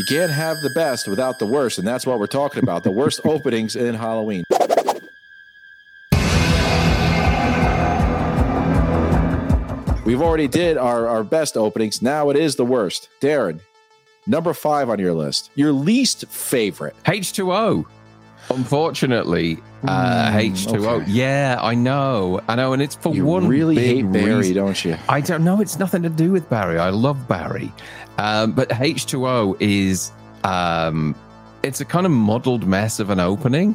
You can't have the best without the worst, and that's what we're talking about. The worst openings in Halloween. We've already did our, our best openings. Now it is the worst. Darren, number five on your list. Your least favorite. H2O. Unfortunately, uh, Mm, H2O. okay. Yeah, I know. I know. And it's for one You one really hate Barry, reason. don't you? I don't know. It's nothing to do with Barry. I love Barry. Um, but H2O is, um, it's a kind of muddled mess of an opening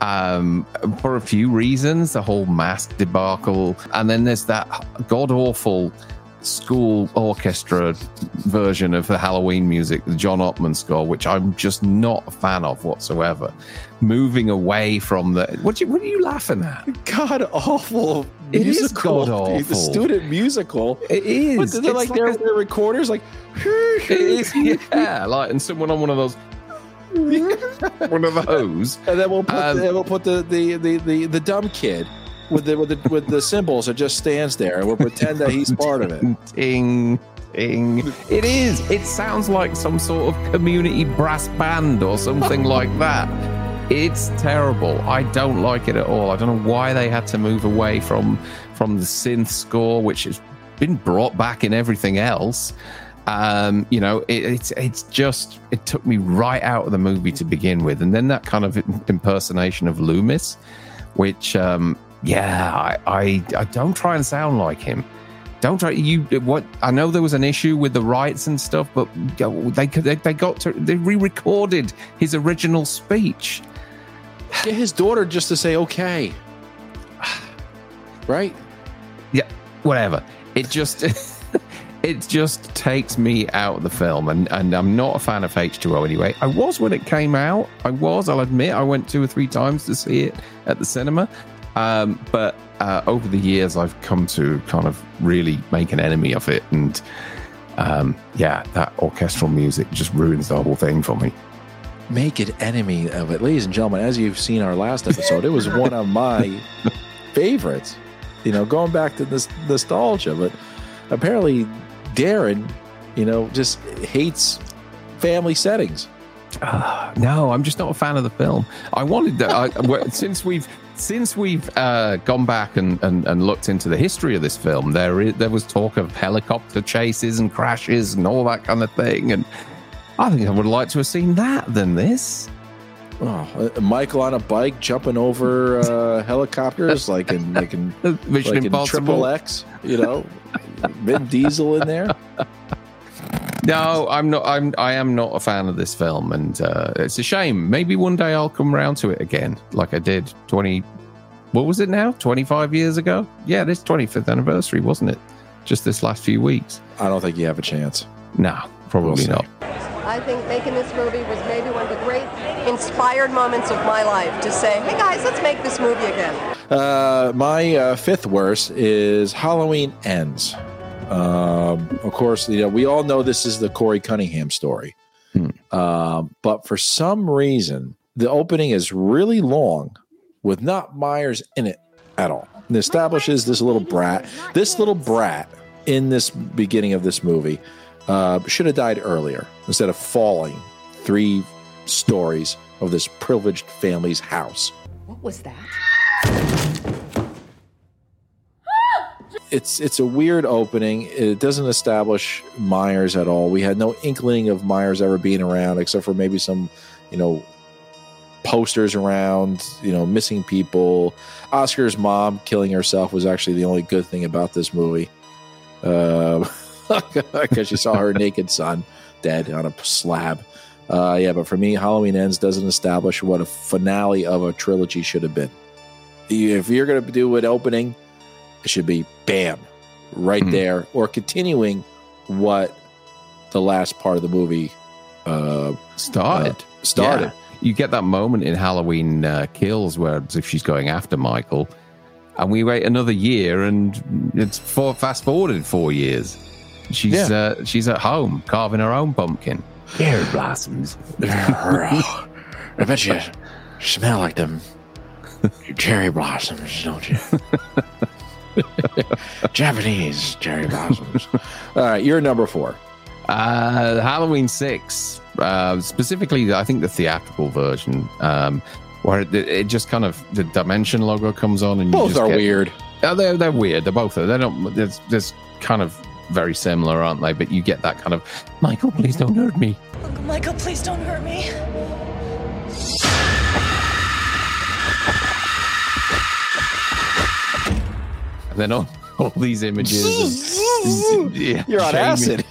um, for a few reasons. The whole mask debacle. And then there's that god awful school orchestra version of the Halloween music, the John Ottman score, which I'm just not a fan of whatsoever. Moving away from the. What, you, what are you laughing at? God awful It is musical. god-awful. The student musical. It is. They're It's like, like their, their recorders, like. It is, yeah. Like, and someone on one of those, one of those. And then we'll put Um, the, we'll put the, the, the, the, the dumb kid with the with the with the symbols it just stands there, and we'll pretend that he's part of it. Ting, ting. It is. It sounds like some sort of community brass band or something like that. It's terrible. I don't like it at all. I don't know why they had to move away from from the synth score, which has been brought back in everything else. Um, you know, it, it's it's just it took me right out of the movie to begin with, and then that kind of impersonation of Loomis, which um, yeah, I, I I don't try and sound like him. Don't try you. What I know there was an issue with the rights and stuff, but they they, they got to they re-recorded his original speech. Get his daughter just to say okay, right? Yeah, whatever. It just it just takes me out of the film, and and I'm not a fan of H2O anyway. I was when it came out. I was. I'll admit. I went two or three times to see it at the cinema. Um, but uh, over the years, I've come to kind of really make an enemy of it, and um, yeah, that orchestral music just ruins the whole thing for me. Make an enemy of it, ladies and gentlemen. As you've seen our last episode, it was one of my favorites. You know, going back to this nostalgia, but apparently Darren, you know, just hates family settings. Ah, no, I'm just not a fan of the film. I wanted that I, since we've since we've uh, gone back and, and, and looked into the history of this film. There is, there was talk of helicopter chases and crashes and all that kind of thing, and I think I would like to have seen that than this. Oh, uh, Michael on a bike jumping over uh, helicopters, like in like in Mission like in Triple X. You know, Vin Diesel in there. No, I'm not. I'm. I am not a fan of this film, and uh, it's a shame. Maybe one day I'll come round to it again, like I did twenty. What was it now? Twenty five years ago? Yeah, this twenty fifth anniversary, wasn't it? Just this last few weeks. I don't think you have a chance. No, probably We'll not. I think making this movie was maybe one of the great inspired moments of my life to say, hey guys, let's make this movie again. Uh, my uh, fifth worst is Halloween Ends. Um, of course, you know we all know this is the Corey Cunningham story, Hmm. um, but for some reason the opening is really long with not Myers in it at all. It establishes this little brat. This little brat in this beginning of this movie uh, should have died earlier instead of falling three stories of this privileged family's house. What was that? It's it's a weird opening. It doesn't establish Myers at all. We had no inkling of Myers ever being around, except for maybe some, you know, posters around. You know, missing people. Oscar's mom killing herself was actually the only good thing about this movie, because she saw her naked son dead on a slab. Uh, yeah, but for me, Halloween Ends doesn't establish what a finale of a trilogy should have been. If you're going to do an opening, it should be bam, right Hmm. there, or continuing what the last part of the movie uh, Started. started. Yeah. You get that moment in Halloween uh, Kills where if she's going after Michael, and we wait another year, and it's for, fast forwarded four years. She's Yeah. uh, she's at home carving her own pumpkin. Cherry blossoms. I bet you smell like them cherry blossoms, don't you? Japanese cherry blossoms. All right, you're number four. Uh, Halloween six. uh, specifically, I think the theatrical version, um, where it, it just kind of the dimension logo comes on, and you Both just are get- weird. Yeah, they're they're weird. They're both. They don't. There's there's kind of very similar, aren't they? But you get that kind of Michael, please don't hurt me. Uncle Michael, please don't hurt me. Then all, all these images. Of, yeah, You're on Jamie- acid.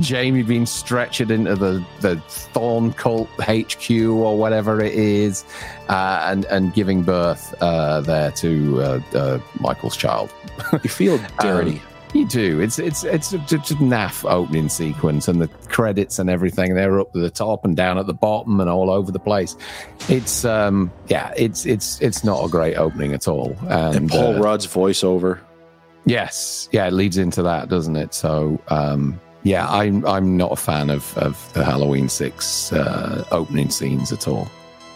Jamie being stretched into the the Thorn Cult HQ or whatever it is, uh, and and giving birth uh, there to uh, uh, Michael's child. You feel dirty. You do. It's it's it's a, just a naff opening sequence, and the credits and everything. They're up at the top and down at the bottom and all over the place. It's um yeah, it's it's it's not a great opening at all. And, and Paul uh, Rudd's voiceover. Yes, yeah, it leads into that, doesn't it? So, um, yeah, I'm I'm not a fan of of the Halloween six uh, opening scenes at all.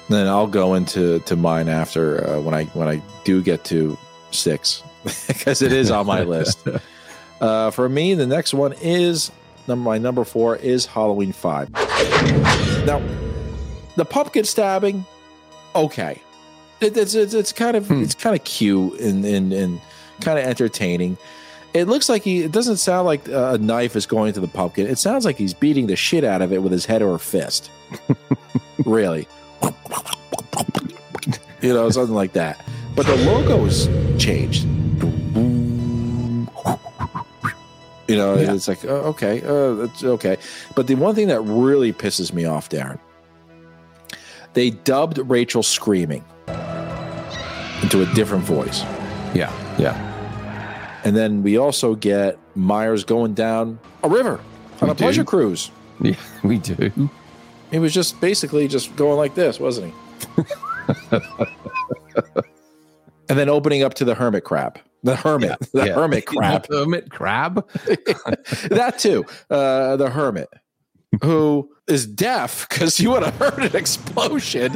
Then I'll go into to mine after uh, when I when I do get to six because it is on my list. Uh, for me, the next one is number my number four is Halloween five. Now, the pumpkin stabbing, okay, it, it's, it's it's kind of Hmm. it's kind of cute and and and kind of entertaining. It looks like he. It doesn't sound like a knife is going to the pumpkin. It sounds like he's beating the shit out of it with his head or fist. really, you know, something like that. But the logo's changed. You know, Yeah. it's like uh, okay, uh, it's okay. But the one thing that really pisses me off, Darren, they dubbed Rachel screaming into a different voice. Yeah, yeah, And then we also get Myers going down a river on We a pleasure cruise. yeah. We do. He was just basically just going like this, wasn't he? and then opening up to the hermit crab. The hermit. the Yeah. hermit crab. The hermit crab. that too. Uh, the hermit. Who is deaf because you would have heard an explosion.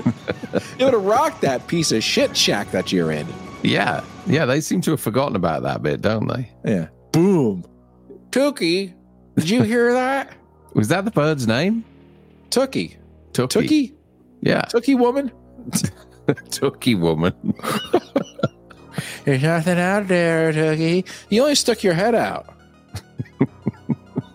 you would have rocked that piece of shit shack that you're in. Yeah, yeah. They seem to have forgotten about that bit, don't they? Yeah. Boom. Tookie. Did you hear that? Was that the bird's name? Tookie. Tookie. Tookie? Yeah, Tookie woman? Tookie woman. There's nothing out there, Tookie. You only stuck your head out.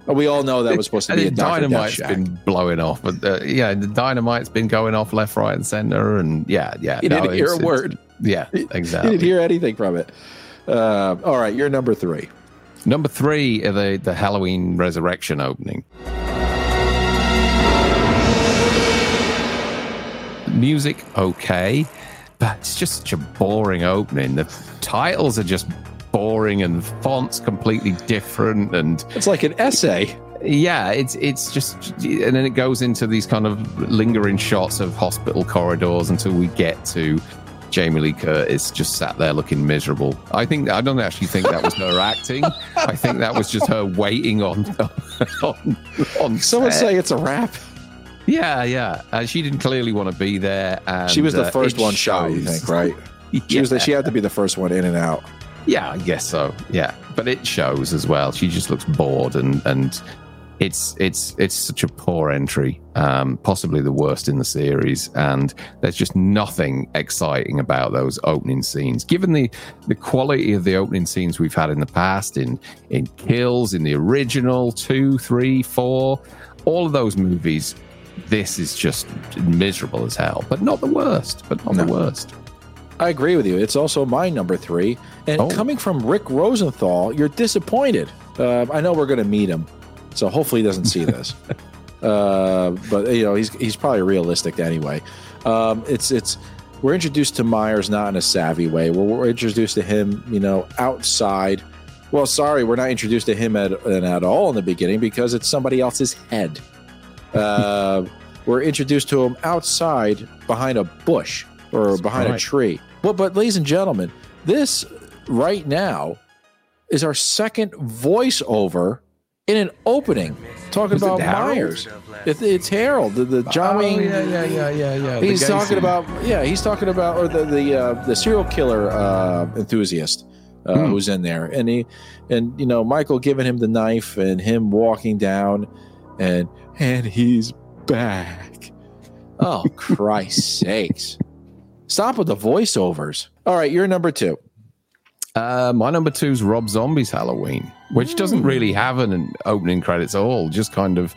We all know that was supposed to be a. Death been blowing off, but uh, yeah, the dynamite's been going off left, right, and center, and yeah, yeah. You no, didn't hear a word. Yeah, exactly. You didn't hear anything from it. Uh, all right, you're number three. Number three, the the Halloween Resurrection opening. Music okay, but it's just such a boring opening. The titles are just boring, and fonts completely different, and It's like an essay. yeah, it's it's just, and then it goes into these kind of lingering shots of hospital corridors until we get to Jamie Lee Curtis just sat there looking miserable. I think I don't actually think that was her acting. I think that was just her waiting on on on. Someone say it's a wrap. Yeah, yeah. Uh, she didn't clearly want to be there. And, She was the uh, first one shot, you think, right? She was. The, she had to be the first one in and out. Yeah, I guess so. Yeah, but it shows as well. She just looks bored, and and it's it's it's such a poor entry, um, possibly the worst in the series. And there's just nothing exciting about those opening scenes. Given the the quality of the opening scenes we've had in the past, in in Kills, in the original two, three, four, all of those movies. This is just miserable as hell, but not the worst. But not the worst. I agree with you. It's also my number three. And Oh. coming from Rick Rosenthal, you're disappointed. Uh, I know we're going to meet him, so hopefully he doesn't see this. uh, but you know, he's he's probably realistic anyway. Um, it's it's we're introduced to Myers not in a savvy way. We're, we're introduced to him, you know, outside. Well, sorry, we're not introduced to him at, at all in the beginning because it's somebody else's head. Uh, we're introduced to him outside behind a bush or That's behind a tree. Well, but ladies and gentlemen, this right now is our second voiceover in an opening talking Was it about Harold? Myers. It, it's Harold, the, the John Oh, Wayne. yeah, yeah, yeah, yeah, yeah. He's talking scene. about yeah, he's talking about or the the uh, the serial killer uh, enthusiast uh, Hmm. who's in there, and he and you know Michael giving him the knife and him walking down, and and he's back. Oh, Christ sakes. Stop with the voiceovers. All right, you're number two. Uh, my number two is Rob Zombie's Halloween, which doesn't really have an, an opening credits at all. Just kind of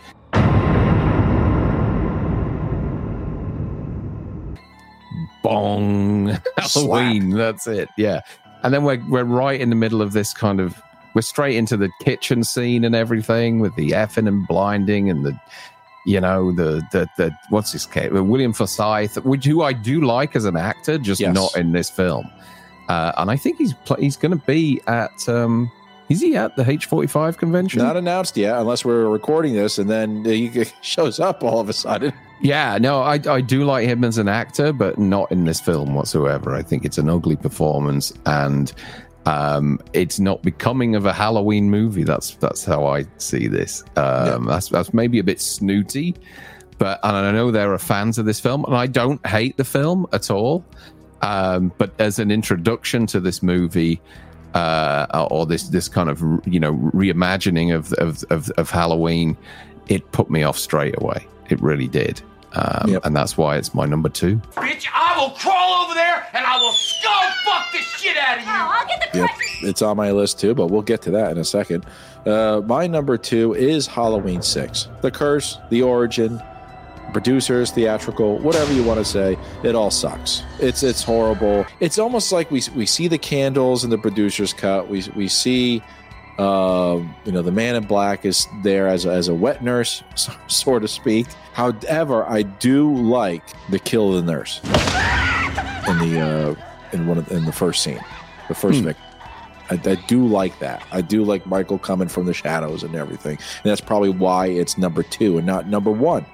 bong Halloween. That's it. Yeah, and then we're we're right in the middle of this kind of we're straight into the kitchen scene and everything with the effing and blinding and the you know the the the what's his case William Forsythe, which who I do like as an actor, just Yes. not in this film. Uh, and I think he's he's going to be at um, is he at the H45 convention? Not announced yet, unless we're recording this, and then he shows up all of a sudden. Yeah, no, I I do like him as an actor, but not in this film whatsoever. I think it's an ugly performance, and um, it's not becoming of a Halloween movie. That's that's how I see this. Um, That's that's maybe a bit snooty, but and I know there are fans of this film, and I don't hate the film at all. Um, but as an introduction to this movie, uh, or this this kind of you know reimagining of of of, of Halloween, it put me off straight away. It really did, um, Yep. and that's why it's my number two. Bitch, I will crawl over there and I will skull fuck the shit out of you. Oh, I'll get the Yep, it's on my list too, but we'll get to that in a second. Uh, my number two is Halloween 6. The curse, the origin, producers, theatrical, whatever you want to say, it all sucks. It's it's horrible. It's almost like we we see the candles in the producers cut. We we see um, you know, the man in black is there as a, as a wet nurse, so, so to speak. However, I do like the kill of the nurse in the uh, in one of in the first scene, the first victim. I, I do like that. I do like Michael coming from the shadows and everything, and that's probably why it's number two and not number one.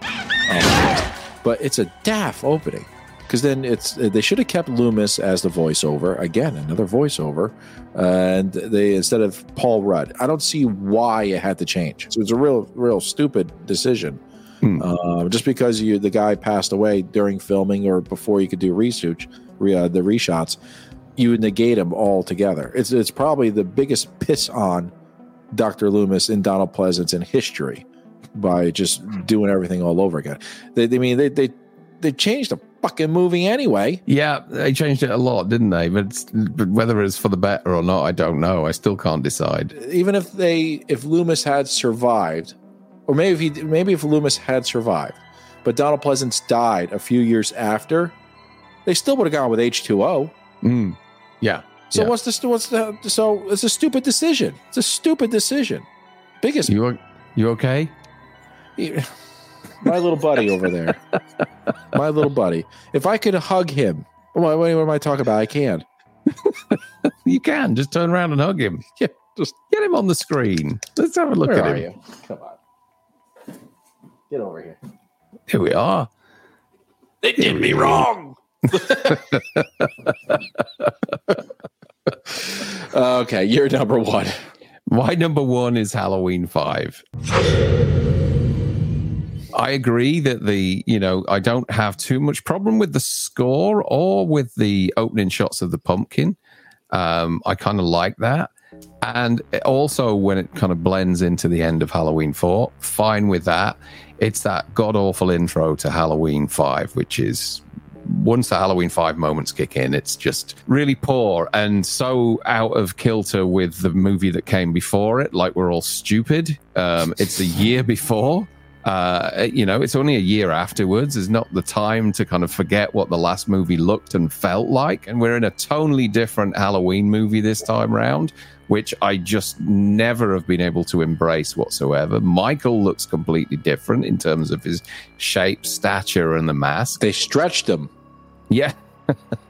Um, but it's a daft opening because then it's they should have kept Loomis as the voiceover again, another voiceover, and they instead of Paul Rudd. I don't see why it had to change. So it's a real, real stupid decision. Hmm. Uh, just because you the guy passed away during filming or before you could do research, re, uh, the reshots, you negate him altogether. It's it's probably the biggest piss on Dr. Loomis and Donald Pleasence in history by just doing everything all over again. They, I mean, they they they changed the fucking movie anyway. Yeah, they changed it a lot, didn't they? But, but whether it's for the better or not, I don't know. I still can't decide. Even if they if Loomis had survived, or maybe if he maybe if Loomis had survived, but Donald Pleasence died a few years after, they still would have gone with H two O. Mm. Yeah. So Yeah. what's the what's the so it's a stupid decision. It's a stupid decision. Biggest You you okay? my little buddy over there. My little buddy. If I could hug him, what, what am I talking about? I can. You can just turn around and hug him. Yeah, just Get him on the screen. Let's have a look where at are him. you? Come on, get over here. Here we are. They did me wrong. Okay, you're number one. My number one is Halloween Five. I agree that the you know I don't have too much problem with the score or with the opening shots of the pumpkin. Um, I kind of like that, and also when it kind of blends into the end of Halloween Four, fine with that. It's that god awful intro to Halloween Five, which is once the Halloween 5 moments kick in, it's just really poor and so out of kilter with the movie that came before it. Like we're all stupid. Um, it's a year before. Uh, you know, it's only a year afterwards. It's not the time to kind of forget what the last movie looked and felt like. And we're in a totally different Halloween movie this time round, which I just never have been able to embrace whatsoever. Michael looks completely different in terms of his shape, stature, and the mask. They stretched him. Yeah.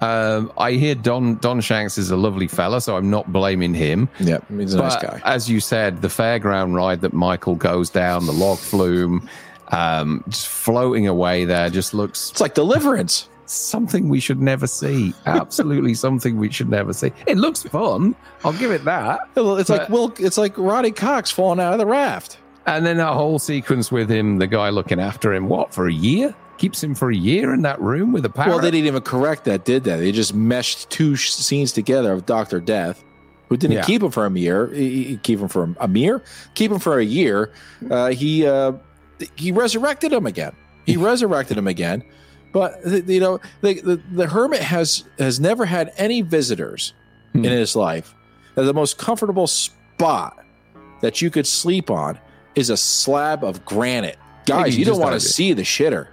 um, I hear Don Don Shanks is a lovely fella, so I'm not blaming him. Yeah, he's a nice guy. as you said, the fairground ride that Michael goes down, the log flume, um, just floating away there, just looks It's like Deliverance. something we should never see. Absolutely something we should never see. It looks fun. I'll give it that. It's like But- Will. It's like Ronny Cox falling out of the raft. And then that whole sequence with him, the guy looking after him, what for a year? Keeps him for a year in that room with a parrot. Well, they didn't even correct that, did they? They just meshed two sh- scenes together of Doctor Death, who didn't Yeah. keep him for a year. He- Keep him for a year. Keep him for a year. Uh, he uh, he resurrected him again. He resurrected him again. But you know, the, the the hermit has has never had any visitors Hmm. in his life. And the most comfortable spot that you could sleep on is a slab of granite. Guys, you don't want to see the shitter.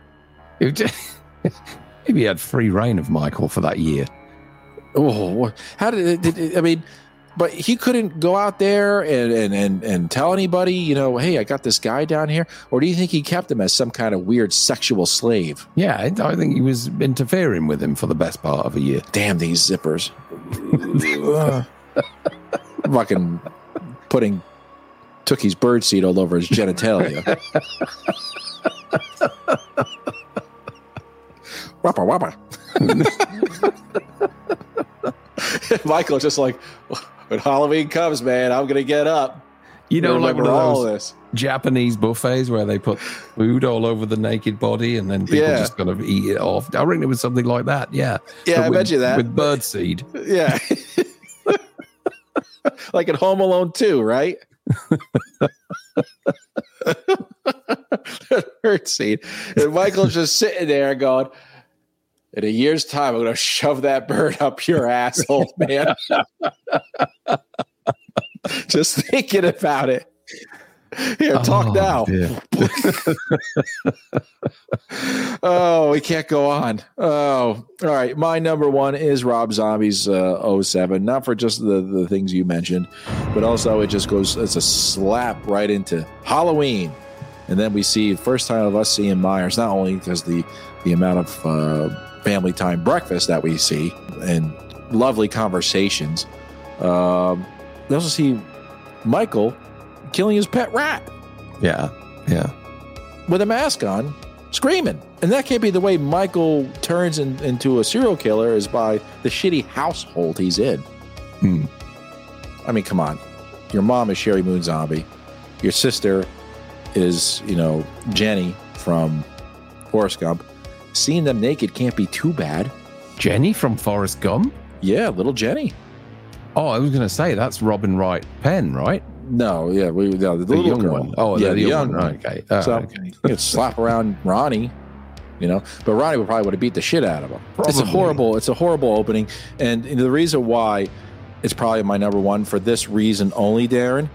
Just- Maybe he had free reign of Michael for that year. Oh, how did it, did it- I mean? But he couldn't go out there and, and and and tell anybody, you know, hey, I got this guy down here. Or do you think he kept him as some kind of weird sexual slave? Yeah, I I think he was interfering with him for the best part of a year. Damn these zippers! Fucking putting Tookie's bird seed all over his genitalia. whopper whopper. Michael's just like, when Halloween comes, man, I'm gonna get up. You know, like one remember of all those this. Japanese buffets where they put food all over the naked body and then people Yeah. just kind of eat it off. I reckon it was something like that. Yeah. Yeah, But I with, bet you that. With bird seed. Yeah. like in Home Alone 2, right? Hurt scene. And Michael's just sitting there going, in a year's time, I'm going to shove that bird up your asshole, man. just thinking about it. Here, talk Oh, now. oh, we can't go on. Oh, all right. My number one is Rob Zombie's uh, 07. Not for just the, the things you mentioned, but also it just goes, it's a slap right into Halloween. And then we see first time of us seeing Myers, not only because the, the amount of uh, family time breakfast that we see and lovely conversations. Um, we also see Michael killing his pet rat Yeah. Yeah. with a mask on, screaming. And that can't be the way Michael turns in, into a serial killer is by the shitty household he's in. Hmm. I mean, come on. Your mom is Sheri Moon Zombie. Your sister is, you know, Jenny from Forrest Gump. Seeing them naked can't be too bad. Jenny from Forrest Gump? Yeah, little Jenny. Oh, I was going to say that's Robin Wright Penn, right? No, yeah, we no, the, The little young girl. one. Oh, yeah, the, young, one. Okay. Oh, So okay. you could slap around Ronnie, you know, but Ronnie would probably would have beat the shit out of him. It's a horrible, it's a horrible opening, and the reason why it's probably my number one for this reason only, Darren.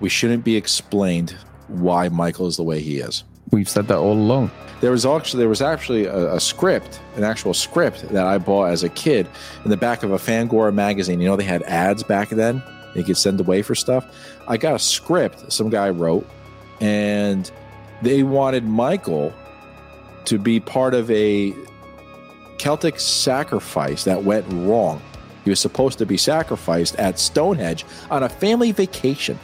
We shouldn't be explained why Michael is the way he is. We've said that all along. There was actually there was actually a, a script, an actual script that I bought as a kid in the back of a Fangoria magazine. You know, they had ads back then. You could send away for stuff. I got a script some guy wrote, and they wanted Michael to be part of a Celtic sacrifice that went wrong. He was supposed to be sacrificed at Stonehenge on a family vacation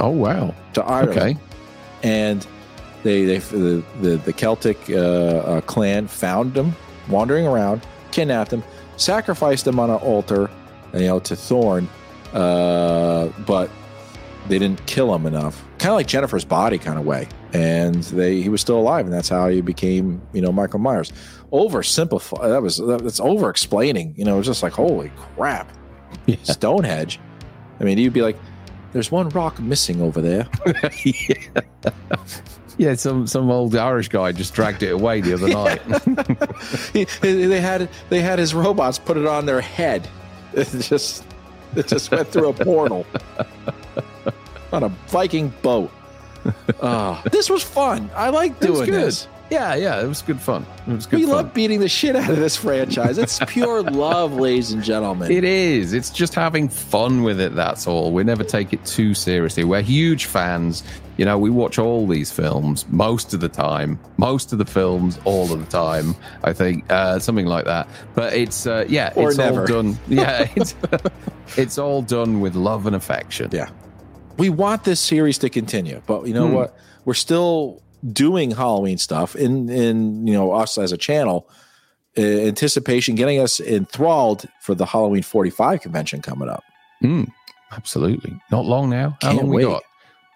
Oh, wow. to Ireland Okay. and they they the the, the Celtic uh, uh, clan found him wandering around, kidnapped him, sacrificed him on an altar, you know, to Thorn, uh, but they didn't kill him enough. Kind of like Jennifer's body, kind of way, and they he was still alive, and that's how he became, you know, Michael Myers. Oversimplify that was that, that's over explaining. You know, it was just like holy crap, Yeah. Stonehenge. I mean, you'd be like, "There's one rock missing over there." yeah. Yeah, some some old Irish guy just dragged it away the other night. They had they had his robots put it on their head. It just it just went through a portal on a Viking boat. Ah, this was fun. I like doing good. this. Yeah, yeah, it was good fun. It was good We fun. love beating the shit out of this franchise. It's pure love, ladies and gentlemen. It is. It's just having fun with it. That's all. We never take it too seriously. We're huge fans. You know, we watch all these films most of the time, most of the films all of the time. I think uh, something like that. But it's uh, yeah, Or it's never. all done. Yeah, it's it's all done with love and affection. Yeah. We want this series to continue, but you know Hmm. what? We're still doing Halloween stuff in in you know us as a channel. Uh, anticipation getting us enthralled for the Halloween 45 convention coming up. Mm, absolutely. Not long now. How Can't long we got?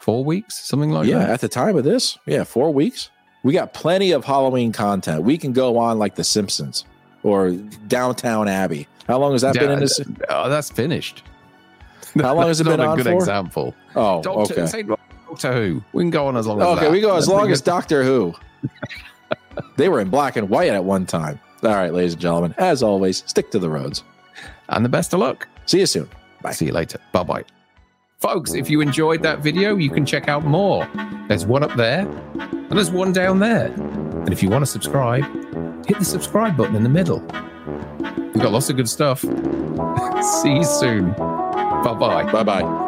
Four weeks, something like yeah, that. Yeah, at the time of this, yeah, four weeks. We got plenty of Halloween content. We can go on like The Simpsons or Downton Abbey. How long has that been in this? Oh, that's finished. How long has it been on a good for? example. Oh, Doctor, okay. Saint Doctor Who. We can go on as long as Okay, that. we go as long as Doctor Who. they were in black and white at one time. All right, ladies and gentlemen, as always, stick to the roads. And the best of luck. See you soon. Bye. See you later. Bye bye. Folks, if you enjoyed that video, you can check out more. There's one up there, and there's one down there. And if you want to subscribe, hit the subscribe button in the middle. We've got lots of good stuff. See you soon. Bye bye. Bye bye.